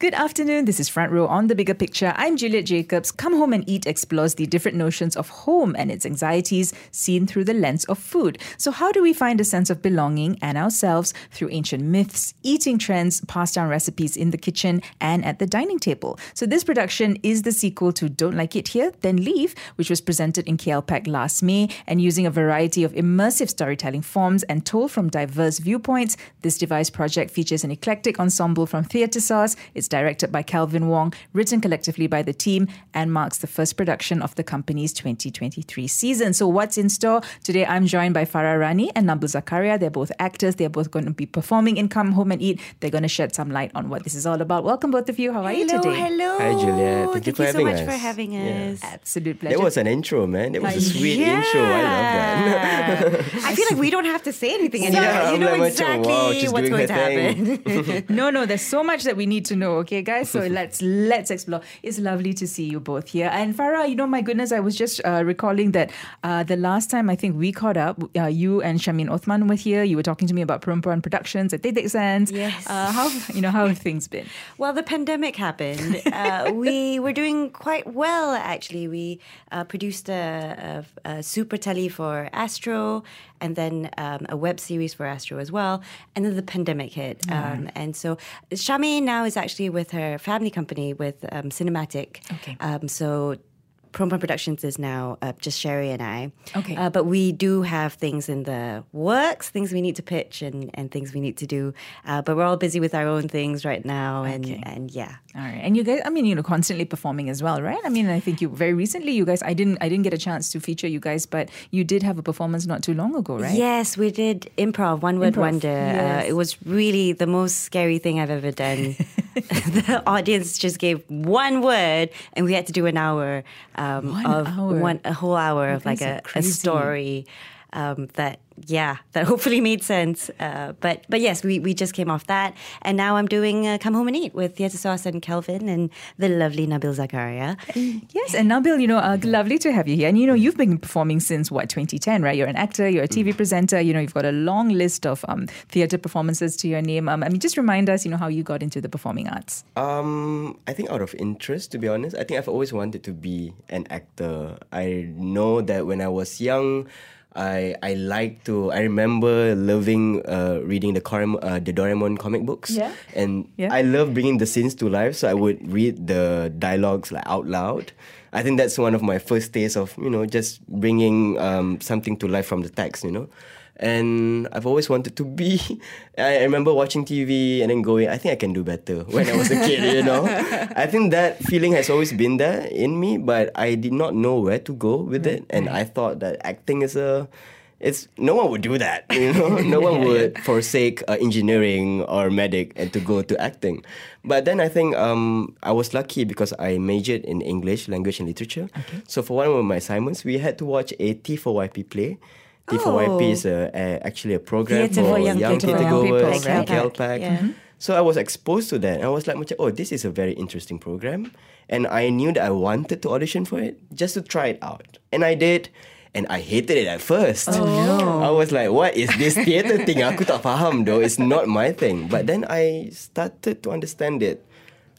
Good afternoon. This is Front Row on the Bigger Picture. I'm Juliet Jacobs. Come Home and Eat explores the different notions of home and its anxieties seen through the lens of food. So, how do we find a sense of belonging and ourselves through ancient myths, eating trends, passed down recipes in the kitchen and at the dining table? So, this production is the sequel to Don't Like It Here, Then Leave, which was presented in KLPAC last May. And using a variety of immersive storytelling forms and told from diverse viewpoints, this device project features an eclectic ensemble from Theatresauce. It's directed by Kelvin Wong, written collectively by the team, and marks the first production of the company's 2023 season. So, what's in store? Today, I'm joined by Farah Rani and Nabil Zakaria. They're both actors. They're both going to be performing in Come Home and Eat. They're going to shed some light on what this is all about. Welcome, both of you. How are hello, you today? Hello, Hi, Juliet. Thank, Thank you for you having so much us. for having us. Absolute pleasure. That was an intro, man. That was a sweet yeah. intro. I love that. I feel like we don't have to say anything anymore. Yeah, you know like, exactly wow, what's going to her happen. no, no, there's so much that we need to know, okay, guys? So let's let's explore. It's lovely to see you both here. And Farah, you know, my goodness, I was just uh, recalling that uh, the last time I think we caught up, uh, you and Shamin Othman were here. You were talking to me about Perempuan Productions at Titik Sands. Yes. Uh, how you know how have things been? well, the pandemic happened. Uh, we were doing quite well, actually. We uh, produced a, a, a super telly for Astro and then um, a web series for Astro as well. And then the pandemic hit. Um, and so Shami now is actually with her family company with um, Cinematic. Okay. Um, so Perempuan Productions is now uh, just Sherry and I. Okay. Uh, but we do have things in the works, things we need to pitch and, and things we need to do. Uh, but we're all busy with our own things right now. And, Okay. and yeah. All right, and you guys, I mean, you know, constantly performing as well, right? I mean, I think you very recently, you guys, I didn't, I didn't get a chance to feature you guys, but you did have a performance not too long ago, right? Yes, we did improv, One Word Improv, Wonder. yes. Uh, it was really the most scary thing I've ever done. the audience just gave one word, and we had to do an hour um, One of hour? one a whole hour of like a, a story um, that yeah that hopefully made sense. Uh, but but yes, we, we just came off that, and now I'm doing uh, Come Home and Eat with Theatresauce and Kelvin and the lovely Nabil Zakaria. Yes, and Nabil, you know, uh, lovely to have you here. And you know, you've been performing since what 2010, right? You're an actor, you're a TV presenter. You know, you've got a long list of um, theatre performances to your name. Um, I mean, just remind us, you know, how you got into the performing arts. Um, I think out of interest, to be honest, I think I've always wanted to be an actor. I know that when I was young, I I like to. I remember loving uh, reading the Coram, uh, the Doraemon comic books. Yeah. And Yeah. I love bringing the scenes to life. So I would read the dialogues like out loud. I think that's one of my first tastes of you know just bringing um, something to life from the text. You know. And I've always wanted to be. I remember watching TV and then going, I think I can do better when I was a kid, you know. I think that feeling has always been there in me, but I did not know where to go with it. And I thought that acting is a. It's no one would do that, you know. No one would forsake uh, engineering or medic and to go to acting. But then I think um, I was lucky because I majored in English language and literature. So for one of my assignments, we had to watch a T4YP play. T4YP Oh. is a, a, actually a program Theatre for for young young people. theatre Young people, goers right? in KLPAC. Yeah. So I was exposed to that. I was like, oh, this is a very interesting program. And I knew that I wanted to audition for it just to try it out. And I did. And I hated it at first. Oh, no. I was like, what is this theatre thing? Aku tak faham though. It's not my thing. But then I started to understand it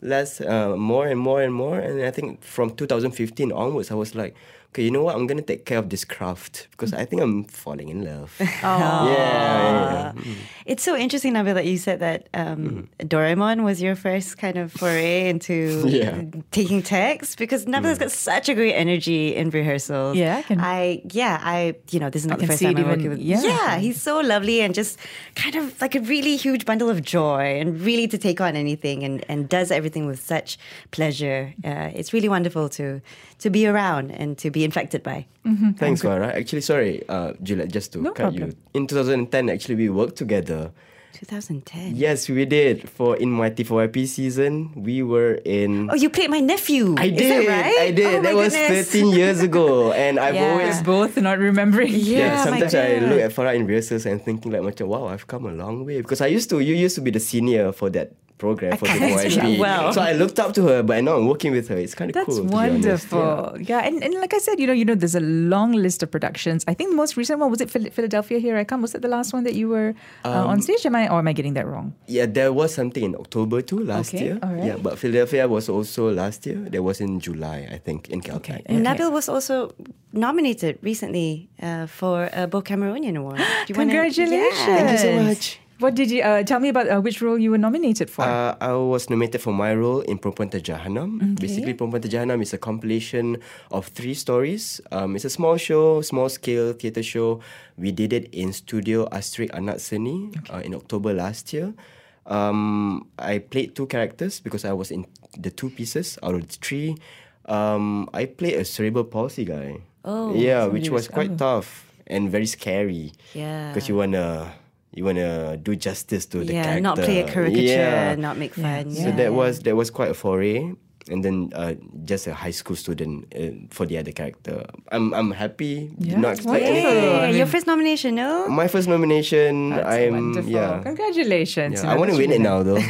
less, uh, more and more and more. And I think from 2015 onwards, I was like, okay, you know what? I'm going to take care of this craft because I think I'm falling in love. yeah, yeah, yeah. It's so interesting, Nabil, that you said that um, Doraemon was your first kind of foray into Yeah. taking text because Nabil has got such a great energy in rehearsals. Yeah, I can- I yeah, I you know this is not I the first time it I'm working with. yeah. yeah, he's so lovely and just kind of like a really huge bundle of joy and really to take on anything and and does everything with such pleasure. Uh, it's really wonderful to to be around and to be infected by. Thanks, Farah. Actually, sorry, uh, Juliet, just to No cut problem. you. In 2010, actually, we worked together. 2010. Yes, we did. For in my T4YP season, we were in. Oh, you played my nephew. I Is did. that right? I did. Oh, my that was goodness. 13 years ago, and I've Yeah. always. Both not remembering. Yeah, my sometimes I look at Farah in rehearsals and thinking like, macam, wow, I've come a long way. Because I used to, you used to be the senior for that program for the can't Wow. So I looked up to her, but now I'm working with her. It's kind of That's cool. to be honest. wonderful. Yeah. and, and like I said, you know, you know, there's a long list of productions. I think the most recent one was it Philadelphia. Here I come. Was it the last one that you were uh, Um, on stage? Am I or am I getting that wrong? Yeah, there was something in October too last Okay, year. all right. Yeah, but Philadelphia was also last year. There was in July, I think, in Calcutta. And Nabil was also nominated recently uh, for a BOH Cameronian Award. Do you wanna- Congratulations! Yeah. Thank you so much. What did you uh, tell me about uh, which role you were nominated for? Uh, I was nominated for my role in Perempuan Terjahanam. Basically, Perempuan Terjahanam is a compilation of three stories. Um, it's a small show, small scale theatre show. We did it in Studio Astrid Anak Seni uh, in October last year. Um, I played two characters because I was in the two pieces out of the three. Um, I played a cerebral palsy guy. Oh, yeah, which was- quite tough and very scary. Yeah. because you wanna you wanna do justice to the character. yeah, not play a caricature, Yeah. not make fun. Yeah. So that was that was quite a foray, and then uh, just a high school student uh, for the other character. I'm I'm happy. Did Yeah, not expect wonderful. anything. I mean- your first nomination, no? My first nomination. That's I'm wonderful. yeah. Congratulations. Yeah, I want to win it now, though.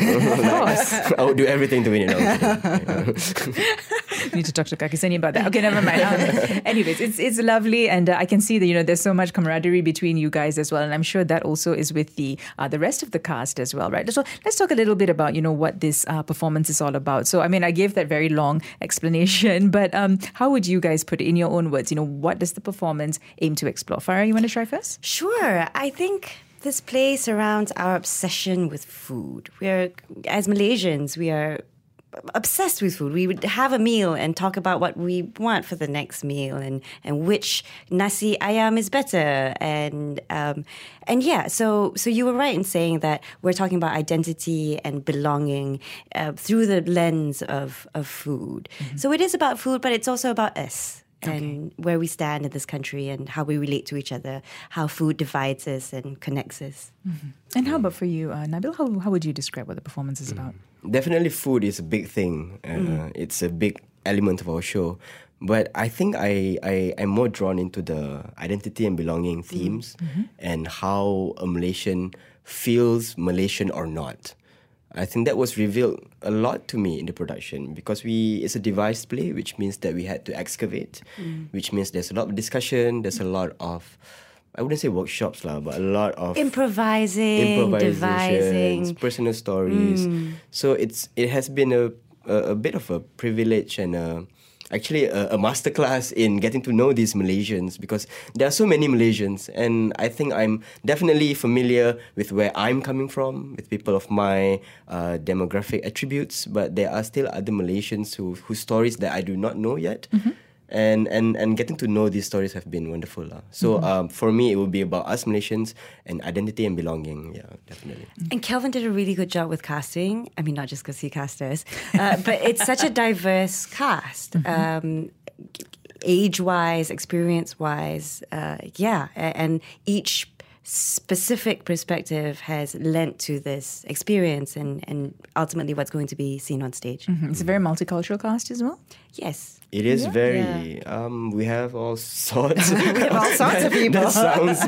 Like, I would do everything to win it now. need to talk to Kakiseni about that. Okay, never mind. Um, anyways, it's it's lovely, and uh, I can see that you know there's so much camaraderie between you guys as well, and I'm sure that also is with the uh, the rest of the cast as well, right? So let's talk a little bit about you know what this uh, performance is all about. So I mean, I gave that very long explanation, but um, how would you guys put it in your own words? You know, what does the performance aim to explore? Farah, you want to try first? Sure. I think this play surrounds our obsession with food. We're, as Malaysians, we are obsessed with food. We would have a meal and talk about what we want for the next meal and, and which nasi ayam is better. And um, and yeah, so so you were right in saying that we're talking about identity and belonging uh, through the lens of, of food. So it is about food, but it's also about us and where we stand in this country and how we relate to each other, how food divides us and connects us. And how about for you, uh, Nabil? How how would you describe what the performance is about? Definitely, food is a big thing. Uh, mm. It's a big element of our show. But I think I, I am more drawn into the identity and belonging mm-hmm. themes mm-hmm. and how a Malaysian feels Malaysian or not. I think that was revealed a lot to me in the production because we it's a device play, which means that we had to excavate, mm. which means there's a lot of discussion, there's a lot of I wouldn't say workshops lah, but a lot of Improvising, improvisations, devising. personal stories. So it's it has been a, a a bit of a privilege and a, actually a, a masterclass in getting to know these Malaysians because there are so many Malaysians and I think I'm definitely familiar with where I'm coming from with people of my uh, demographic attributes, but there are still other Malaysians who whose stories that I do not know yet. And, and and getting to know these stories have been wonderful. lah. So um, for me, it would be about us Malaysians and identity and belonging. Yeah, definitely. And Kelvin did a really good job with casting. I mean, not just because he cast us, uh, but it's such a diverse cast. Um, age wise, experience wise, uh, yeah. And each specific perspective has lent to this experience and, and ultimately what's going to be seen on stage. It's a very multicultural cast as well. Yes. It is very. Um, we have all sorts. we have all sorts of people. that sounds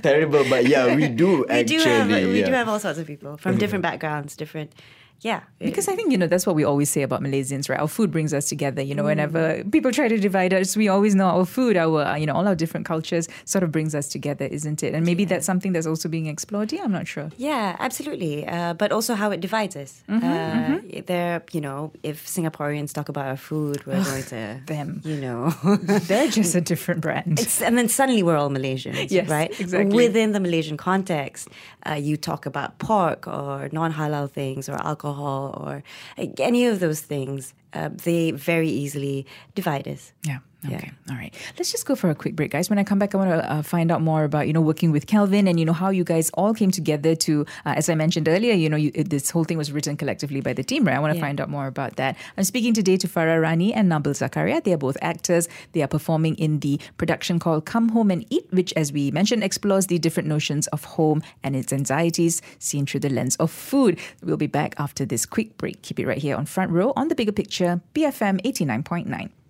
terrible, but yeah, we do We actually. do have we do have all sorts of people from different backgrounds, different yeah. Because I think, you know, that's what we always say about Malaysians, right? Our food brings us together. You know, whenever people try to divide us, we always know our food, our, you know, all our different cultures sort of brings us together, isn't it? And maybe that's something that's also being explored here. I'm not sure. Yeah, absolutely. Uh, but also how it divides us. Mm-hmm, uh, There, you know, if Singaporeans talk about our food, we're going to them. You know, They're just a different brand. it's, and then suddenly we're all Malaysians, Yes, right? exactly. Within the Malaysian context, uh, you talk about pork or non-halal things or alcohol or uh, any of those things. Uh, they very easily divide us. Yeah. Yeah. Okay. All right. Let's just go for a quick break, guys. When I come back, I want to uh, find out more about you know working with Kelvin and you know how you guys all came together to, uh, as I mentioned earlier, you know you, this whole thing was written collectively by the team, right? I want to Yeah. find out more about that. I'm speaking today to Farah Rani and Nabil Zakaria. They are both actors. They are performing in the production called Come Home and Eat, which, as we mentioned, explores the different notions of home and its anxieties seen through the lens of food. We'll be back after this quick break. Keep it right here on Front Row on the Bigger Picture, BFM 89.9.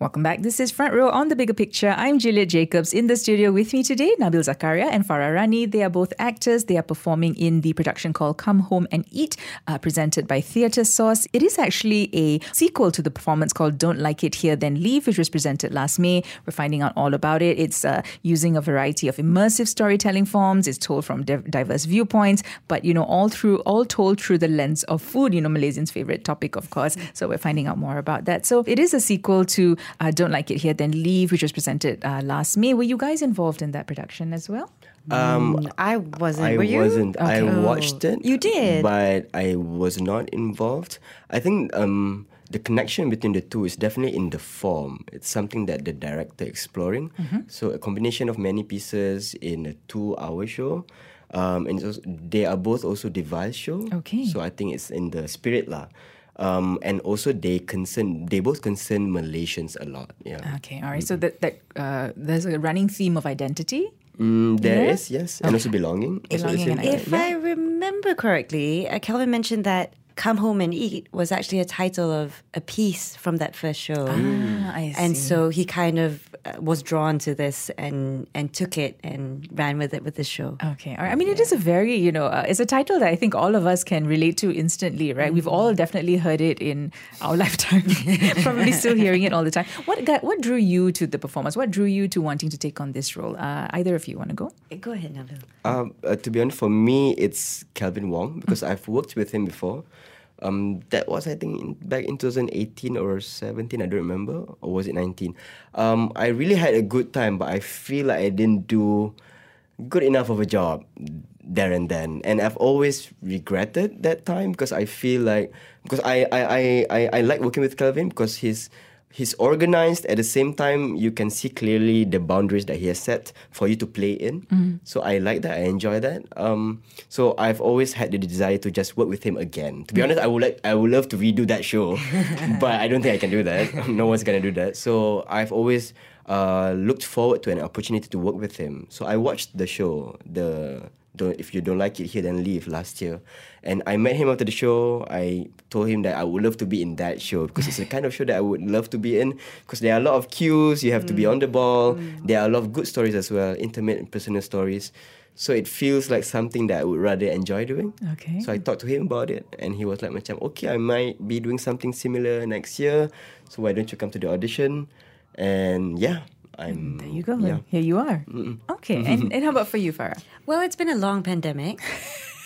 Welcome back. This is Front Row on the Bigger Picture. I'm Juliet Jacobs. In the studio with me today, Nabil Zakaria and Farah Rani. They are both actors. They are performing in the production called Come Home and Eat, uh, presented by Theatresauce. It is actually a sequel to the performance called Don't Like It Here Then Leave, which was presented last May. We're finding out all about it. It's uh, using a variety of immersive storytelling forms. It's told from div- diverse viewpoints, but you know, all through, all told through the lens of food. You know, Malaysians' favorite topic, of course. So we're finding out more about that. So it is a sequel to uh, Don't Like It Here Then Leave, which was presented uh, last May. Were you guys involved in that production as well? Um, I wasn't. I Were you? wasn't. I watched it. You did? but I was not involved. I think um, the connection between the two is definitely in the form. It's something that the director exploring. Mm-hmm. So a combination of many pieces in a two-hour show. Um, and it's also, they are both also device show. Okay. So I think it's in the spirit lah. Um, and also they concern they both concern Malaysians a lot. Yeah. Okay, all right. So that that uh, there's a running theme of identity. Mm, there Yeah? is yes, and also belonging. Belonging same and thing. If I remember correctly, uh, Kelvin mentioned that Come Home and Eat was actually a title of a piece from that first show. Ah, I And so he kind of was drawn to this and, and took it and ran with it with the show. Okay, all right. I mean, it is a very, you know, uh, it's a title that I think all of us can relate to instantly, right? We've all definitely heard it in our lifetime, probably still hearing it all the time. What got, what drew you to the performance? What drew you to wanting to take on this role? Uh, either of you want to go? Go ahead, Nabil. Um, uh, to be honest, for me, it's Kelvin Wong because I've worked with him before. Um, that was I think in, back in 2018 or 17. I don't remember, or was it 19? Um, I really had a good time, but I feel like I didn't do good enough of a job there and then, and I've always regretted that time because I feel like because I I, I, I, I like working with Kelvin because he's he's organized. At the same time you can see clearly the boundaries that he has set for you to play in. So i like that. I enjoy that. Um, so i've always had the desire to just work with him again. To be honest i would like i would love to redo that show but i don't think i can do that. No one's gonna do that. So i've always uh, looked forward to an opportunity to work with him. So i watched the show the don't, if you don't like it here, then leave last year. And I met him after the show. I told him that I would love to be in that show because it's the kind of show that I would love to be in because there are a lot of cues, you have to be mm. on the ball. Mm. There are a lot of good stories as well, intimate and personal stories. So it feels like something that I would rather enjoy doing. Okay. So I talked to him about it and he was like, macam, okay, I might be doing something similar next year. So why don't you come to the audition? And yeah, I'm. There you go. Yeah. Here you are. Okay. and, and how about for you, Farah? Well, it's been a long pandemic.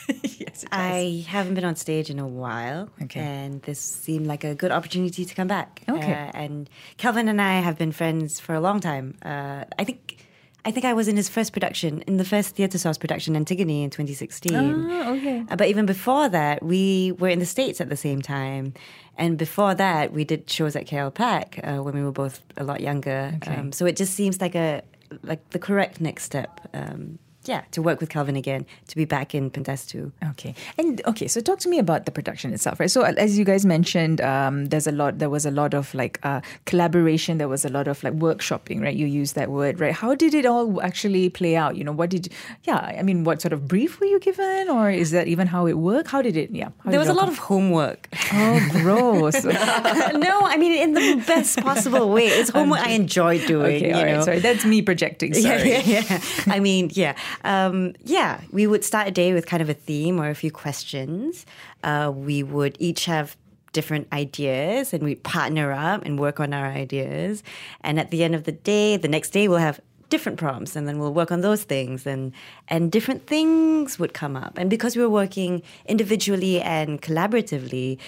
yes. I haven't been on stage in a while. Okay. And this seemed like a good opportunity to come back. Okay. Uh, and Kelvin and I have been friends for a long time. Uh, I think. I think I was in his first production, in the first Theatresauce production, Antigone in 2016. Oh, okay. Uh, but even before that, we were in the States at the same time. And before that, we did shows at KLPAC uh, when we were both a lot younger. Okay. Um, so it just seems like a like the correct next step. Um, yeah, to work with Kelvin again, to be back in Pentas 2. Okay, and okay, so talk to me about the production itself, right? So as you guys mentioned, um, there's a lot. There was a lot of like uh, collaboration. There was a lot of like workshopping, right? You used that word, right? How did it all actually play out? You know, what did? Yeah, I mean, what sort of brief were you given, or is that even how it worked? How did it? Yeah, There was a lot come- of homework. oh, gross. no, I mean in the best possible way. It's homework I enjoy doing. okay, you all right. know? Sorry, that's me projecting. Sorry. Yeah, yeah, yeah. I mean, yeah. Um, yeah, we would start a day with kind of a theme or a few questions. Uh, we would each have different ideas and we'd partner up and work on our ideas. And at the end of the day, the next day, we'll have different prompts and then we'll work on those things and and different things would come up and because we were working individually and collaboratively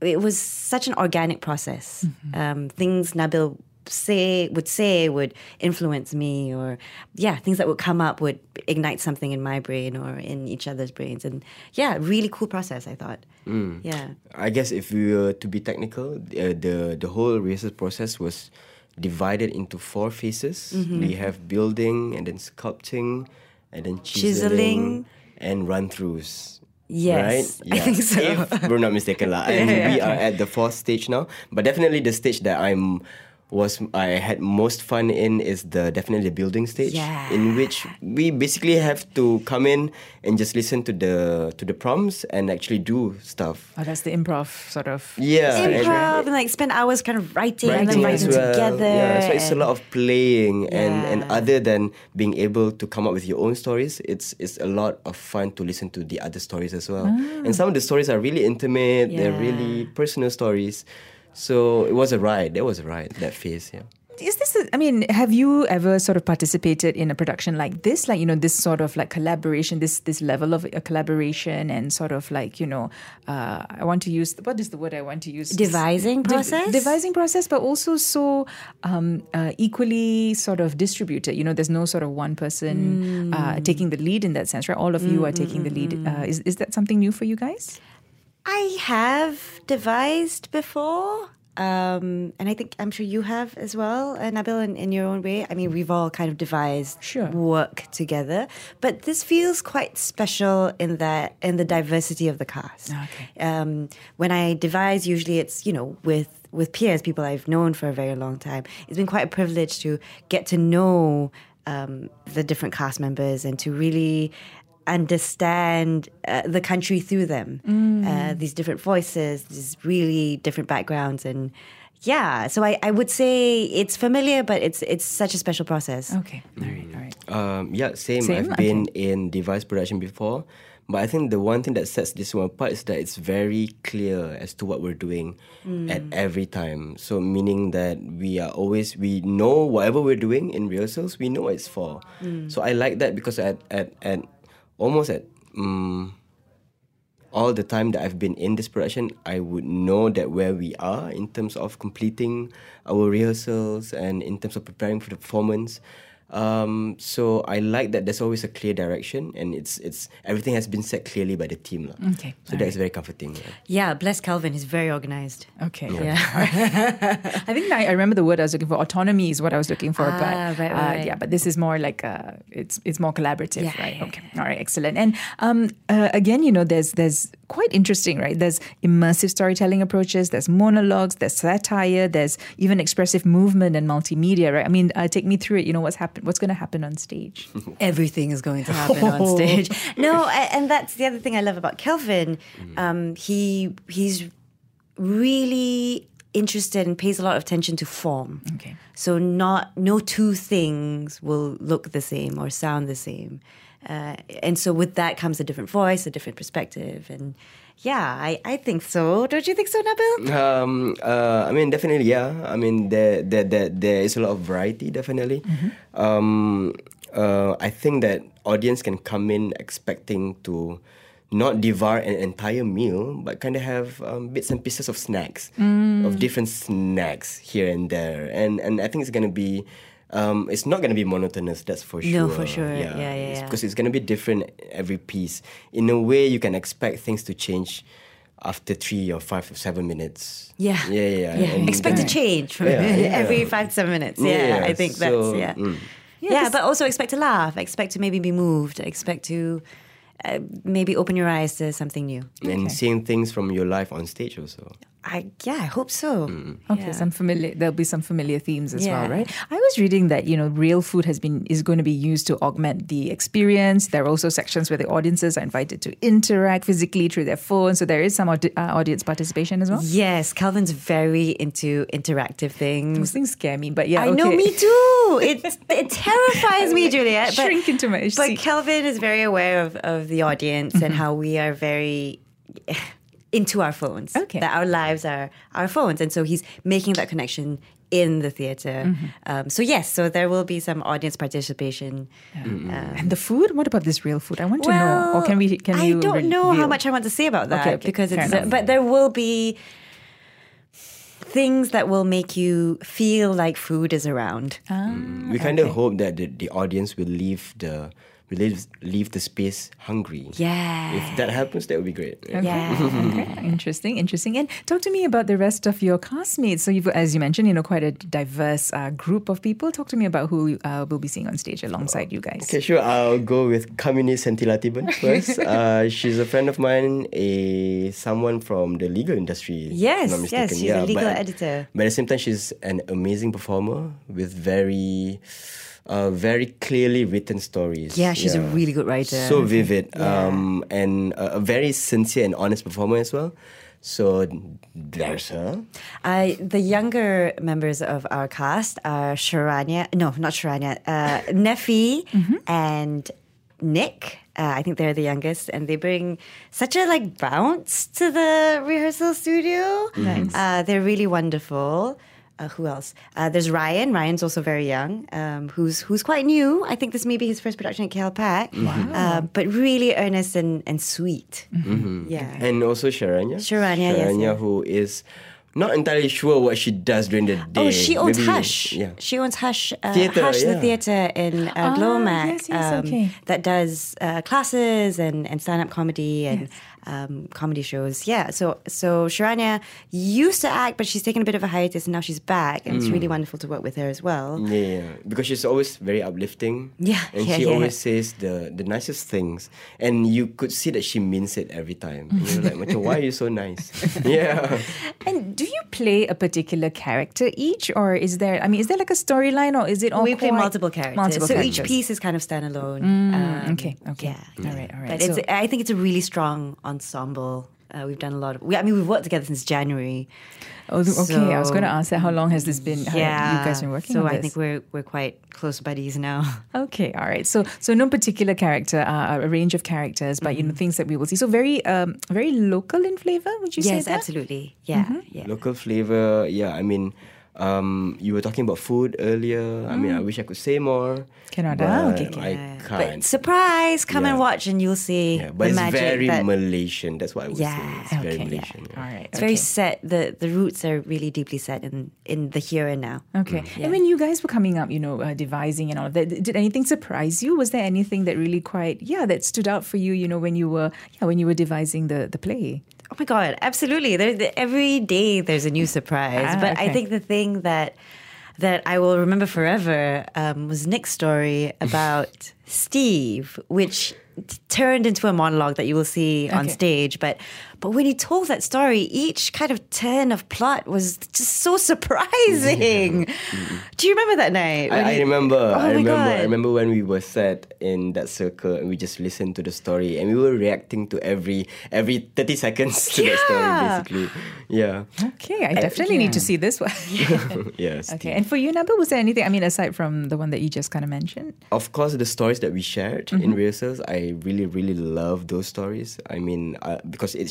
it was such an organic process um, things nabil say would say would influence me or yeah things that would come up would ignite something in my brain or in each other's brains and yeah really cool process i thought yeah I guess if we were to be technical, uh, the the whole research process was divided into four phases. Mm-hmm. We have building and then sculpting and then Chiseling. chiseling, and run throughs. Yes, right? I think so. If we're not mistaken, lah. And we are at the fourth stage now, but definitely the stage that I'm was I had most fun in is the definitely the building stage Yeah. in which we basically have to come in and just listen to the to the prompts and actually do stuff. Oh, that's the improv sort of. Yeah, Improv and like spend hours kind of writing, and then writing as well. together. Yeah, so it's a lot of playing and, and other than being able to come up with your own stories, it's it's a lot of fun to listen to the other stories as well. Ah. And some of the stories are really intimate, they're really personal stories. So it was a ride. That was a ride, that phase, yeah. Is this, a, I mean, have you ever sort of participated in a production like this? Like, you know, this sort of like collaboration, this this level of a collaboration and sort of like, you know, uh, I want to use, what is the word I want to use? Devising De- process? devising process, but also so um, uh, equally sort of distributed. You know, there's no sort of one person uh, taking the lead in that sense, right? All of you are taking the lead. Uh, is, is that something new for you guys? I have devised before. Um, and I think I'm sure you have as well, uh, Nabil, in, in your own way. I mean, we've all kind of devised Sure. work together, but this feels quite special in that in the diversity of the cast. Okay. Um, when I devise, usually it's you know with with peers, people I've known for a very long time. It's been quite a privilege to get to know um, the different cast members and to really understand uh, the country through them. Uh, these different voices, these really different backgrounds, and yeah. So I, I would say it's familiar, but it's it's such a special process. Okay. All right. All right. Um, yeah, same. Same? I've been in device production before, but I think the one thing that sets this one apart is that it's very clear as to what we're doing at every time. So meaning that we are always we know whatever we're doing in rehearsals, we know what it's for. So I like that because at at, at almost at um, all the time that I've been in this production, I would know that where we are in terms of completing our rehearsals and in terms of preparing for the performance. Um, so I like that there's always a clear direction and it's it's everything has been set clearly by the team. lah. Okay, So that is very comforting. yeah. Yeah, bless Kelvin. He's very organized. Okay. Yeah. I think I, I remember the word I was looking for. Autonomy is what I was looking for, Ah, but right, right, uh, yeah, but this is more like uh, it's it's more collaborative, Yeah, right? Okay, all right, excellent. And um, uh, again, you know, there's there's quite interesting, right? There's immersive storytelling approaches, there's monologues, there's satire, there's even expressive movement and multimedia, right? I mean, uh, take me through it. You know, what's happen? What's going to happen on stage? everything is going to happen on stage. No, a- and that's the other thing I love about Kelvin. Um, he he's really interested and pays a lot of attention to form. Okay. So not no two things will look the same or sound the same. Uh, and so with that comes a different voice, a different perspective, and yeah, I, I think so. Don't you think so, Nabil? Um, uh, I mean, definitely, yeah. I mean, there, there, there, there is a lot of variety, definitely. Um, uh, I think that audience can come in expecting to not devour an entire meal, but kind of have um, bits and pieces of snacks, of different snacks here and there, and and I think it's gonna be. Um, it's not gonna be monotonous, that's for sure. No, for sure. Yeah, yeah, yeah. Because it's gonna be different every piece. In a way, you can expect things to change after three or five or seven minutes. Yeah. Yeah, yeah. and Expect then- to change from Yeah, yeah. every five to seven minutes. Yeah, Yeah, I think so, that's yeah. mm. Yeah, but also expect to laugh. Expect to maybe be moved. Expect to uh, maybe open your eyes to something new. And seeing things from your life on stage also. I yeah, I hope so. Okay, Yeah. some familiar. There'll be some familiar themes as well, right? I was reading that you know real food has been is going to be used to augment the experience. There are also sections where the audiences are invited to interact physically through their phones, so there is some audi- uh, audience participation as well. Yes, Kelvin's very into interactive things. Those things scare me, but yeah, I know, me too. It it terrifies me, Juliet. But, Shrink into my But seat. Kelvin is very aware of, of the audience and how we are very into our phones. Okay. That our lives are our phones. And so he's making that connection in the theater. Um, so, yes, so there will be some audience participation. Um, And the food? What about this real food? I want to know. Or can we? Can I you? don't know how much I want to say about that Okay, okay, because fair it's. enough. but there will be things that will make you feel like food is around. Ah, We kind of hope that the, the audience will leave the we leave, leave the space hungry. Yeah. If that happens, that would be great. Yeah. Yeah. Okay, interesting, interesting. And talk to me about the rest of your castmates. So you've, as you mentioned, you know, quite a diverse uh, group of people. Talk to me about who uh, we'll be seeing on stage alongside you guys. Okay, sure. I'll go with Kamini Sentilatiban first. uh, she's a friend of mine, a someone from the legal industry. if Yes, I'm not yes, mistaken. she's a legal but, editor. But at the same time, she's an amazing performer with very, uh, very clearly written stories. Yeah, she's a really good writer. So vivid, Yeah. um, and a, a very sincere and honest performer as well. So there's her. Uh, the younger members of our cast are Sharanya, no, not Sharanya, uh, Nefi and Nick. Uh, I think they're the youngest, and they bring such a like bounce to the rehearsal studio. Nice. Uh, they're really wonderful. Uh, who else? Uh, there's Ryan. Ryan's also very young, um, who's who's quite new. I think this may be his first production at KLPAC. Uh, but really earnest and, and sweet. Yeah. And also Sharanya. Sharanya, yes, Sharanya, yeah. who is not entirely sure what she does during the day. Oh, she owns Maybe- Hush. Yeah. She owns Hush. Uh, Theatre, Hush, the theatre in uh, Ah, Glomac. yes, yes, okay. That does uh, classes and, and stand up comedy and um, comedy shows. Yeah. So so Sharanya used to act, but she's taken a bit of a hiatus and now she's back. And it's Mm. really wonderful to work with her as well. Yeah, yeah, because she's always very uplifting. Yeah, and yeah, she yeah. always says the the nicest things, and you could see that she means it every time. And you're like, "Macam, why are you so nice? yeah. And do you play a particular character each, or is there? I mean, is there like a storyline, or is it all? we play multiple characters. Multiple so characters. each piece is kind of standalone. Um, okay, okay. Yeah. All right, all right. But it's, So- I think it's a really strong ensemble. Uh, we've done a lot of. We, I mean, we've worked together since January. Oh, th- okay. I was going to ask that. How long has this been? how yeah, you guys been working So on I this? think we're we're quite close buddies now. Okay, all right. So, so no particular character, uh, a range of characters, but you know things that we will see. So very, um, very local in flavor. Would you say yes, absolutely. Yeah, yeah. Local flavor. Yeah, I mean, um, you were talking about food earlier. I mean, I wish I could say more. Cannot, but ah, okay, I can't. But surprise! Come and watch, and you'll see yeah, but the it's magic. very that, Malaysian. That's what I would Yeah, say. It's very Okay, yeah. Malaysian. yeah. All right. it's very set. the The roots are really deeply set in in the here and now. Okay. Mm, And when you guys were coming up, you know, uh, devising and all of that, did anything surprise you? Was there anything that really quite, yeah, that stood out for you? You know, when you were, yeah, when you were devising the the play. Oh my god, absolutely. There, every day there's a new surprise. Ah, but I think the thing that that I will remember forever um, was Nick's story about Steve, which t- turned into a monologue that you will see on stage. But but when he told that story, each kind of turn of plot was just so surprising. Do you remember that night? I, I remember. Oh I remember. God. I remember when we were sat in that circle and we just listened to the story and we were reacting to every every thirty seconds to that story, basically. Yeah. Okay, I definitely need to see this one. yes. okay. And for you, Nabil, was there anything, I mean, aside from the one that you just kind of mentioned? Of course, the stories that we shared Mm-hmm. in rehearsals, I really, really love those stories. I mean, uh, because it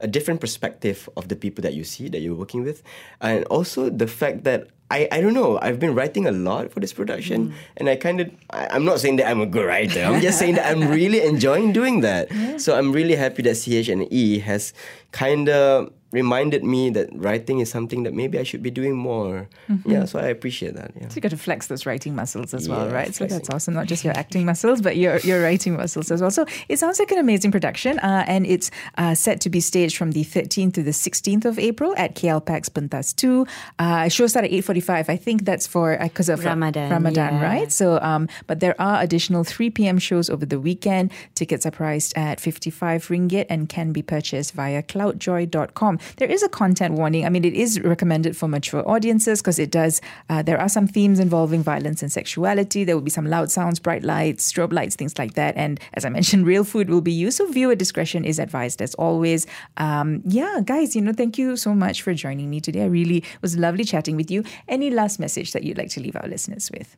a different perspective of the people that you see, that you're working with. And also the fact that I, I don't know, I've been writing a lot for this production. Mm. And I kind of, I'm not saying that I'm a good writer. I'm just saying that I'm really enjoying doing that. So I'm really happy that CH and E has kind of reminded me that writing is something that maybe I should be doing more. Mm-hmm. Yeah, so I appreciate that. Yeah. So you got to flex those writing muscles as well, Yeah, right? So that's awesome. Not just your acting muscles, but your your writing muscles as well. So it sounds like an amazing production, uh, and it's uh, set to be staged from the 13th to the 16th of April at KLPAC's Pentas 2. Uh, show start at 8:45. I think that's for because of uh, Ramadan, Ramadan, yeah. right? So, um, but there are additional 3 p.m. shows over the weekend. Tickets are priced at 55 ringgit and can be purchased via cloudjoi.com. There is a content warning. I mean, it is recommended for mature audiences because it does, uh, there are some themes involving violence and sexuality. There will be some loud sounds, bright lights, strobe lights, things like that. And as I mentioned, real food will be used. So viewer discretion is advised as always. Um, yeah, guys, you know, thank you so much for joining me today. I really was lovely chatting with you. Any last message that you'd like to leave our listeners with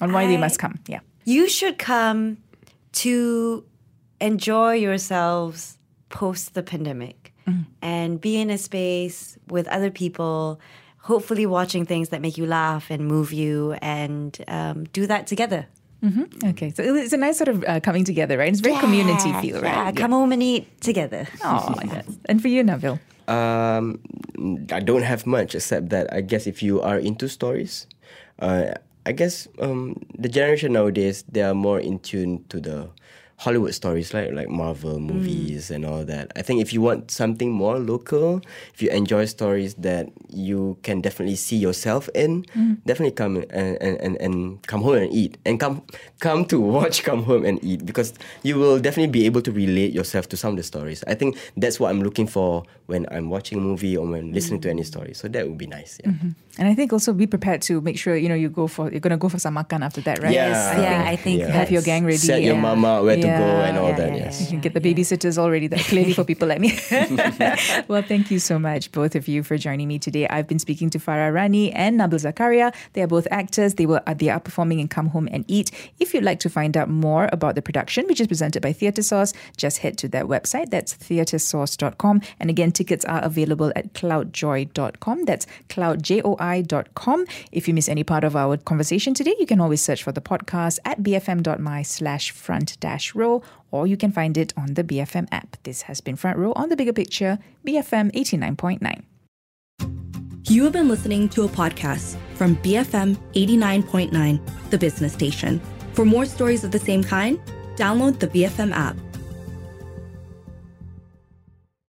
on why they must come? Yeah. you should come to enjoy yourselves post the pandemic and be in a space with other people hopefully watching things that make you laugh and move you and um, do that together Okay, so it's a nice sort of uh, coming together, right? It's very community Yeah, feel, yeah, right? come home and eat together Oh, yes. And for you, Nabil. Um, I don't have much except that I guess if you are into stories, uh, I guess um, the generation nowadays they are more in tune to the Hollywood stories, like like Marvel mm. movies and all that. I think if you want something more local, if you enjoy stories that you can definitely see yourself in, mm. definitely come and, and, and, and come home and eat and come come to watch come home and eat because you will definitely be able to relate yourself to some of the stories. I think that's what I'm looking for when I'm watching a movie or when listening to any story. So that would be nice. Yeah. Mm-hmm. And I think also be prepared to make sure you know you go for you're gonna go for some makan after that, right? Yeah. I yeah, think I think Yeah. have your gang ready. Set your yeah. mama where to go and all yeah, that. yeah, yes. You can get the babysitters already there clearly for people like me. well, thank you so much, both of you, for joining me today. I've been speaking to Farah Rani and Nabil Zakaria. They are both actors. They were uh, they are performing in Come Home and Eat. If you'd like to find out more about the production, which is presented by Theatresauce, just head to their website. That's theatresauce.com. And again, tickets are available at cloudjoi.com. That's If you miss any part of our conversation today, you can always search for the podcast at bfm.my slash front dash row, or you can find it on the BFM app. This has been Front Row on the Bigger Picture, BFM 89.9. You have been listening to a podcast from BFM 89.9, the business station. For more stories of the same kind, download the BFM app.